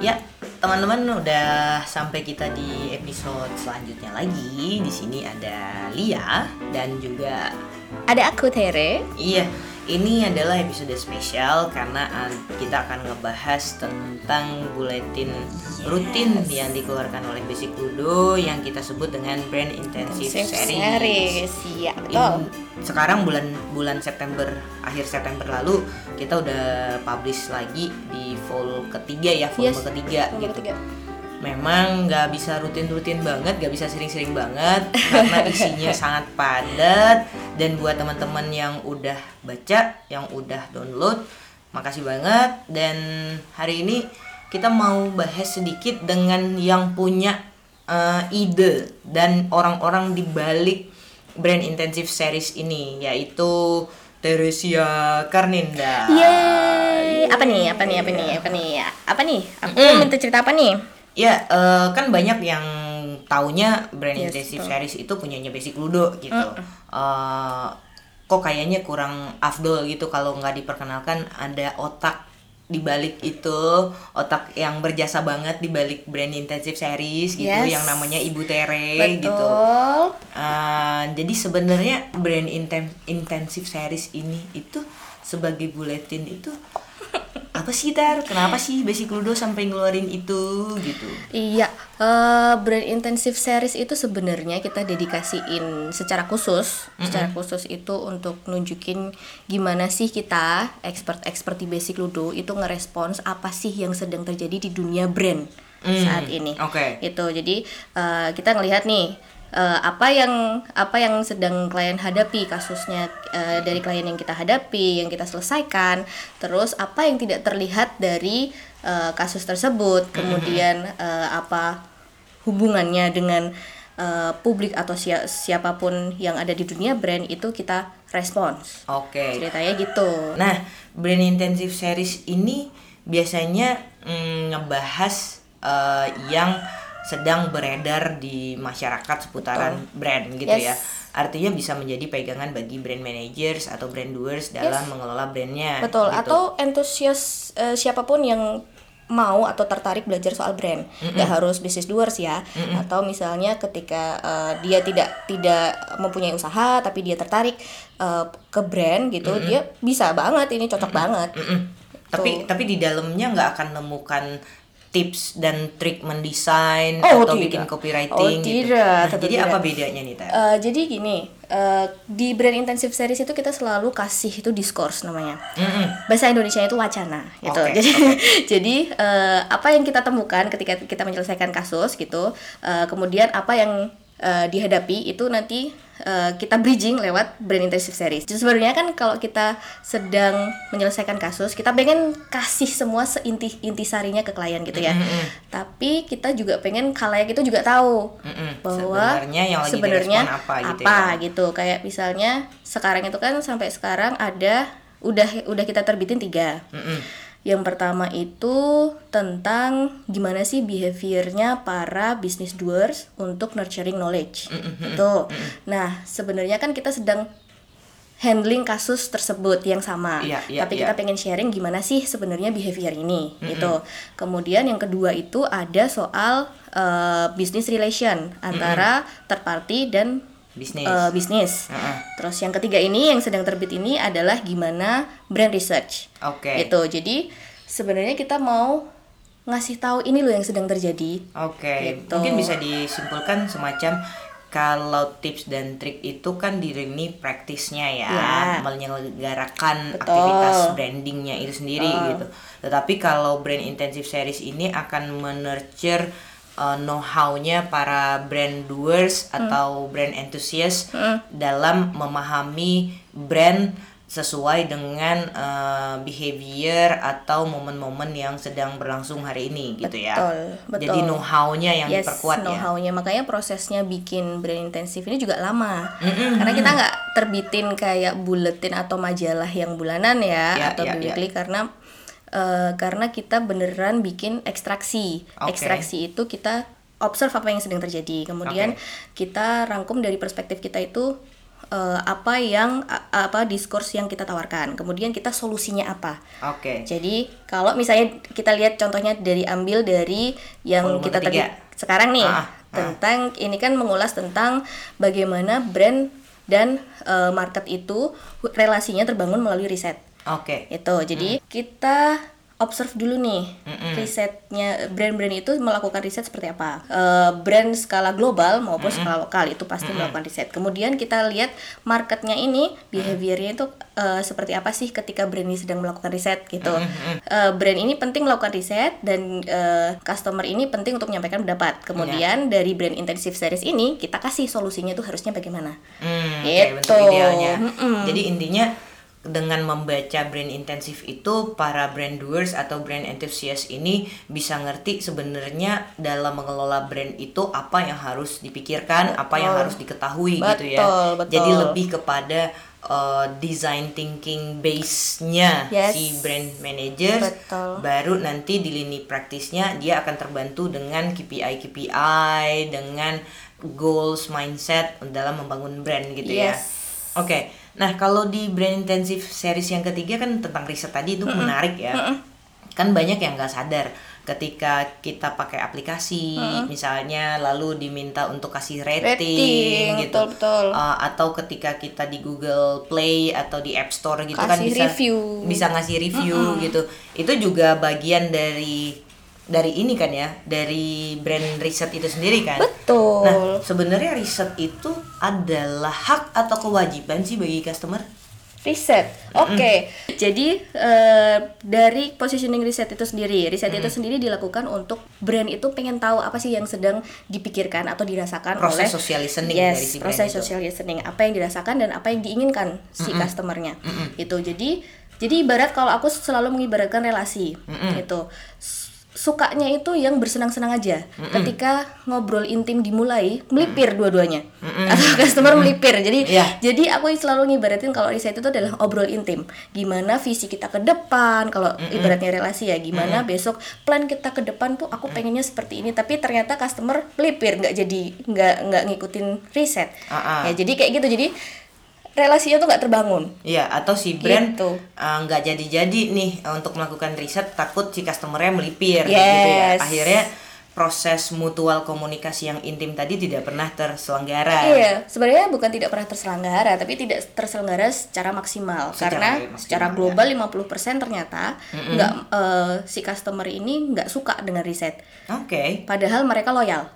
Ya, teman-teman udah sampai kita di episode selanjutnya lagi. Di sini ada Lia dan juga Ada aku Tere. iya, ini adalah episode spesial karena kita akan ngebahas tentang buletin rutin yang dikeluarkan oleh Basic Ludo yang kita sebut dengan brand intensive Safe series. series. Iya, In- betul. sekarang bulan bulan September akhir September lalu kita udah publish lagi di fall ketiga ya volume Yes, ketiga Nomor gitu tiga. memang nggak bisa rutin-rutin banget nggak bisa sering-sering banget karena isinya sangat padat dan buat teman-teman yang udah baca yang udah download makasih banget dan hari ini kita mau bahas sedikit dengan yang punya eh, ide dan orang-orang di balik brand intensive series ini yaitu Teresia Karninda Yeay. Apa nih? Apa nih? Apa nih? Apa nih? Apa nih? Aku Mm. minta cerita apa nih? Ya, eh, kan banyak yang taunya brand Yes, intensive betul. series itu punyanya Basic Ludo gitu. Eh, kok kayaknya kurang afdol gitu kalau nggak diperkenalkan ada otak di balik itu, otak yang berjasa banget di balik brand intensive series gitu Yes. yang namanya Ibu Tere gitu. Betul. Eh, jadi sebenarnya brand intensive series ini itu sebagai buletin itu apa sih Tar? Kenapa sih Basic Ludo sampai ngeluarin itu gitu? Iya, eh, brand intensive series itu sebenarnya kita dedikasiin secara khusus, secara khusus itu untuk nunjukin gimana sih kita expert-expert di basic ludo itu ngerespons apa sih yang sedang terjadi di dunia brand Hmm, saat ini. oke. Itu jadi eh, kita ngelihat nih eh, apa yang apa yang sedang klien hadapi kasusnya eh, dari klien yang kita hadapi, yang kita selesaikan, terus apa yang tidak terlihat dari eh, kasus tersebut, kemudian eh, apa hubungannya dengan eh, publik atau sia- siapa pun yang ada di dunia brand itu kita respons. Oke. Ceritanya gitu. Nah, brand intensive series ini biasanya mm, ngebahas eh, yang sedang beredar di masyarakat seputaran brand gitu Yes. ya. Artinya bisa menjadi pegangan bagi brand managers atau brand doers dalam mengelola brandnya. Betul, gitu. atau entusias eh, siapa pun yang mau atau tertarik belajar soal brand, nggak harus business doers ya, atau misalnya ketika eh, dia tidak tidak mempunyai usaha tapi dia tertarik eh, ke brand gitu, dia bisa banget ini cocok banget. Mm-mm. Tapi tapi di dalamnya nggak akan nemukan tips dan trik mendesain Oh, atau tidak. bikin copywriting Oh, gitu. tidak, Nah, jadi tidak. apa bedanya nih, Teh? Eh, jadi gini, eh, di brand intensive series itu kita selalu kasih itu discourse namanya. Mm-mm. bahasa Indonesia itu wacana gitu. Oke, jadi jadi eh, apa yang kita temukan ketika kita menyelesaikan kasus gitu, eh, kemudian apa yang eh, dihadapi itu nanti eh, kita bridging lewat brand intensive series. Jadi sebenarnya kan kalau kita sedang menyelesaikan kasus, kita pengen kasih semua seinti intisarinya ke klien gitu ya. Tapi kita juga pengen kalayak itu juga tahu Mm-mm. bahwa Sebenarnya yang lagi sebenarnya apa gitu apa ya. gitu kayak misalnya sekarang itu kan sampai sekarang ada udah udah kita terbitin tiga Mm-mm. Yang pertama itu tentang gimana sih behaviornya para business doers untuk nurturing knowledge. Itu nah sebenarnya kan kita sedang handling kasus tersebut yang sama. Iya, iya, tapi iya. kita pengen sharing gimana sih sebenarnya behavior ini gitu. Kemudian yang kedua itu ada soal eh, business relation antara third party dan Bisnis. eh, bisnis Heeh. terus yang ketiga ini yang sedang terbit ini adalah gimana brand research Oke. gitu jadi sebenarnya kita mau ngasih tahu ini loh yang sedang terjadi Oke, Gitu. mungkin bisa disimpulkan semacam kalau tips dan trik itu kan diiringi praktisnya ya, Ya. menyelenggarakan Betul. aktivitas brandingnya itu sendiri gitu. Tetapi kalau brand intensive series ini akan menurture uh, know-how-nya para brand doers Hmm. atau brand enthusiast dalam memahami brand sesuai dengan uh, behavior atau momen-momen yang sedang berlangsung hari ini gitu ya. Betul. Jadi know-how-nya yang yes, diperkuat ya. know-how-nya makanya prosesnya bikin brand intensif ini juga lama karena kita nggak terbitin kayak buletin atau majalah yang bulanan ya, Ya, atau ya, biweekly karena eh, karena kita beneran bikin ekstraksi Oke. ekstraksi itu kita observe apa yang sedang terjadi kemudian kita rangkum dari perspektif kita itu eh, apa yang apa diskurs yang kita tawarkan. Kemudian kita solusinya apa. Oke. Jadi kalau misalnya kita lihat contohnya dari ambil dari yang Volume kita tadi sekarang nih Ah, ah. tentang ini kan mengulas tentang bagaimana brand dan eh, market itu relasinya terbangun melalui riset. Oke. Itu. Jadi kita observe dulu nih risetnya brand-brand itu melakukan riset seperti apa. Eh, brand skala global maupun skala lokal itu pasti melakukan riset. Kemudian kita lihat marketnya ini behaviornya itu eh, seperti apa sih ketika brand ini sedang melakukan riset gitu. Eh, brand ini penting melakukan riset dan eh, customer ini penting untuk menyampaikan pendapat. Kemudian dari brand intensive series ini kita kasih solusinya itu harusnya bagaimana. Bentuk idealnya. Mm-mm. Jadi intinya dengan membaca brand intensif itu para brand doers atau brand enthusiast ini bisa ngerti sebenarnya dalam mengelola brand itu apa yang harus dipikirkan, apa yang harus diketahui gitu ya. Betul, betul. Jadi lebih kepada uh, design thinking base-nya Yes. si brand manager Betul. baru nanti di lini praktisnya dia akan terbantu dengan KPI KPI dengan goals mindset dalam membangun brand gitu ya. Oke. Nah, kalau di brand intensive series yang ketiga kan tentang riset tadi itu menarik ya. Kan banyak yang nggak sadar ketika kita pakai aplikasi misalnya lalu diminta untuk kasih rating, Rating, gitu. betul-betul. Uh, atau ketika kita di Google Play atau di App Store gitu kan Kasih bisa review. bisa ngasih review gitu. Itu juga bagian dari dari ini kan ya, dari brand riset itu sendiri kan. Betul. Nah, sebenarnya riset itu adalah hak atau kewajiban sih bagi customer? Riset, oke. Jadi eh, dari positioning riset itu sendiri, riset itu sendiri dilakukan untuk brand itu pengen tahu apa sih yang sedang dipikirkan atau dirasakan oleh Proses social listening yes, dari si brand proses itu. social listening, apa yang dirasakan dan apa yang diinginkan si customernya. Itu jadi jadi ibarat kalau aku selalu mengibaratkan relasi, itu S- sukanya itu yang bersenang-senang aja. Ketika ngobrol intim dimulai, melipir dua-duanya. Atau customer melipir. Jadi Iya. jadi aku selalu ngibaratin kalau riset itu adalah obrol intim. Gimana visi kita ke depan, kalau ibaratnya relasi ya, gimana besok plan kita ke depan tuh aku pengennya seperti ini, tapi ternyata customer melipir, nggak jadi nggak nggak ngikutin riset. Ah, ah. Ya jadi kayak gitu. Jadi relasinya tuh nggak terbangun. Iya, atau si brand Gitu. uh, nggak jadi-jadi nih uh, untuk melakukan riset takut si customernya melipir gitu Yes. ya. Akhirnya proses mutual komunikasi yang intim tadi tidak pernah terselenggara. Iya, sebenarnya bukan tidak pernah terselenggara, tapi tidak terselenggara secara maksimal Secara karena maksimal, secara ya. global 50% ternyata nggak eh, si customer ini nggak suka dengan riset. Oke. Padahal mereka loyal.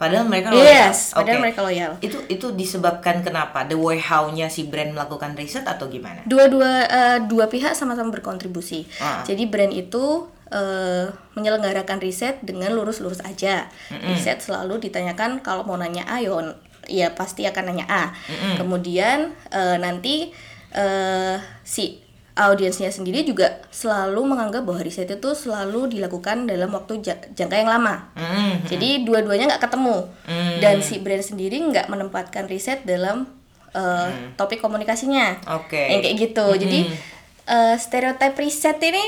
Padahal mereka loyal. Yes, padahal Oke. mereka loyal. Itu itu disebabkan kenapa? The way how-nya si brand melakukan riset atau gimana? Dua-dua eh, dua pihak sama-sama berkontribusi. Ah. Jadi brand itu eh, menyelenggarakan riset dengan lurus-lurus aja. Riset selalu ditanyakan kalau mau nanya A, ya ya pasti akan nanya A. Kemudian eh, nanti eh, si audiensnya sendiri juga selalu menganggap bahwa riset itu selalu dilakukan dalam waktu ja- jangka yang lama. Hmm. Jadi dua-duanya nggak ketemu dan si brand sendiri nggak menempatkan riset dalam uh, topik komunikasinya. Oke. Yang kayak gitu. Jadi uh, stereotip riset ini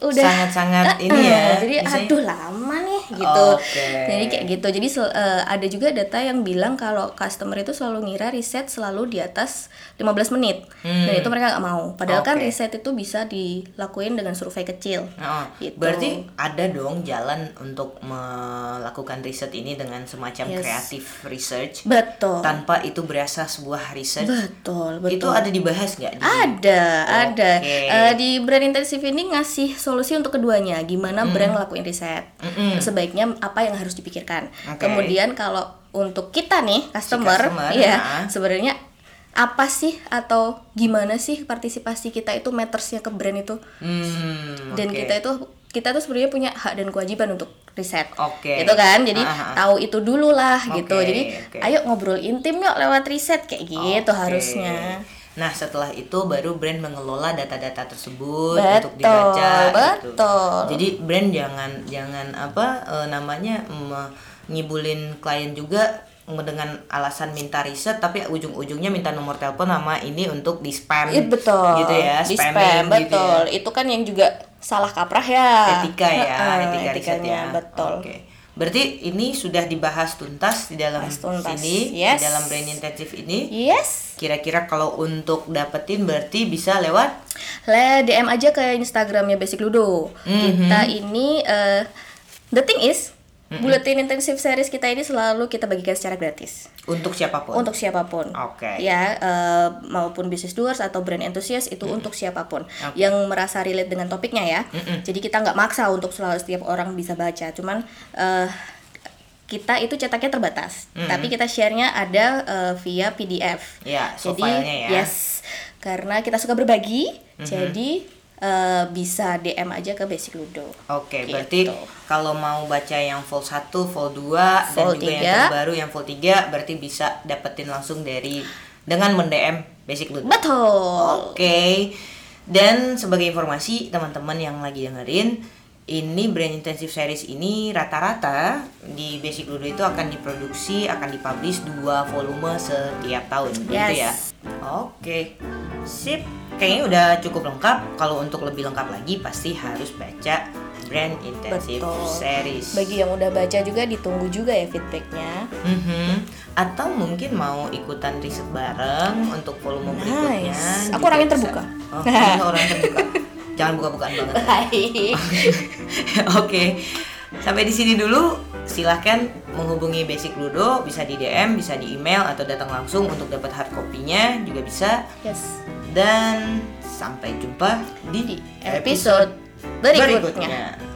udah Sangat-sangat Eh, ini ya, eh, Jadi misalnya- aduh lama nih gitu. Oke. Jadi kayak gitu. Jadi uh, ada juga data yang bilang kalau customer itu selalu ngira riset selalu di atas 15 menit. Dan itu mereka nggak mau. Padahal kan Hmm. Oke. riset itu bisa dilakuin dengan survei kecil. Oh, Gitu. Berarti ada dong jalan untuk melakukan riset ini dengan semacam Yes. kreatif research Betul. tanpa itu berasa sebuah research. Betul, betul. Itu ada dibahas nggak di Ada, ada. Oke. Eh, di brand intensif ini ngasih solusi untuk keduanya. Gimana brand ngelakuin riset. Sebaiknya apa yang harus dipikirkan. Oke. Kemudian kalau untuk kita nih customer, customer, ya nah. sebenarnya apa sih atau gimana sih partisipasi kita itu mattersnya ke brand itu Hmm, dan oke. kita itu kita tuh sebenarnya punya hak dan kewajiban untuk riset Oke. gitu kan jadi Ah, ah, ah. tahu itu dulu lah gitu Oke, jadi oke. ayo ngobrol intim yuk lewat riset kayak gitu Oke. harusnya Nah, setelah itu baru brand mengelola data-data tersebut Betul, untuk dibaca gitu. betul. Jadi brand jangan jangan apa eh, namanya ngibulin klien juga dengan alasan minta riset tapi ujung-ujungnya minta nomor telepon sama ini untuk di spam Iya betul. gitu ya Di spam, gitu betul. ya. Itu kan yang juga salah kaprah ya. etika ya Heeh, etika riset etikanya, ya betul. oke Berarti ini sudah dibahas tuntas di dalam Bahas tuntas, sini, yes. di dalam brain intensive ini. Yes. Kira-kira kalau untuk dapetin berarti bisa lewat Le DM aja ke Instagramnya Basic Ludo. Kita ini eh, the thing is Buletin intensive series kita ini selalu kita bagikan secara gratis untuk siapa pun. untuk siapa pun. Oke. Ya, eh, maupun business doers atau brand enthusiast itu untuk siapa pun yang merasa relate dengan topiknya ya. Jadi kita nggak maksa untuk selalu setiap orang bisa baca. Cuman eh, kita itu cetaknya terbatas, tapi kita share-nya ada eh, via PDF. Ya, so jadi ya. yes, karena kita suka berbagi, jadi eh, bisa DM aja ke Basic Ludo. Oke, Gitu. berarti kalau mau baca yang full 1, full 2 dan Full juga yang terbaru yang full 3 berarti bisa dapetin langsung dari dengan mendm Basic Ludo. Betul. Oke. Dan sebagai informasi teman-teman yang lagi dengerin, ini brand intensive series ini rata-rata di Basic Ludo itu akan diproduksi, akan dipublish dua volume setiap tahun, gitu ya. Yes. Oke. Sip. Kayaknya udah cukup lengkap. Kalau untuk lebih lengkap lagi pasti harus baca brand intensive Betul. series. Bagi yang udah baca juga ditunggu juga ya feedbacknya. Mhm. Atau mungkin mau ikutan riset bareng untuk volume berikutnya. Nice. Aku juga orang yang bisa. terbuka. Oh, kamu orang yang terbuka. Jangan buka-bukaan banget. Baik. Oke. Sampai di sini dulu. Silahkan menghubungi Basic Ludo, bisa di DM, bisa di email atau datang langsung untuk dapat hard copy-nya juga bisa. Yes. Dan sampai jumpa di, Episode berikutnya. berikutnya.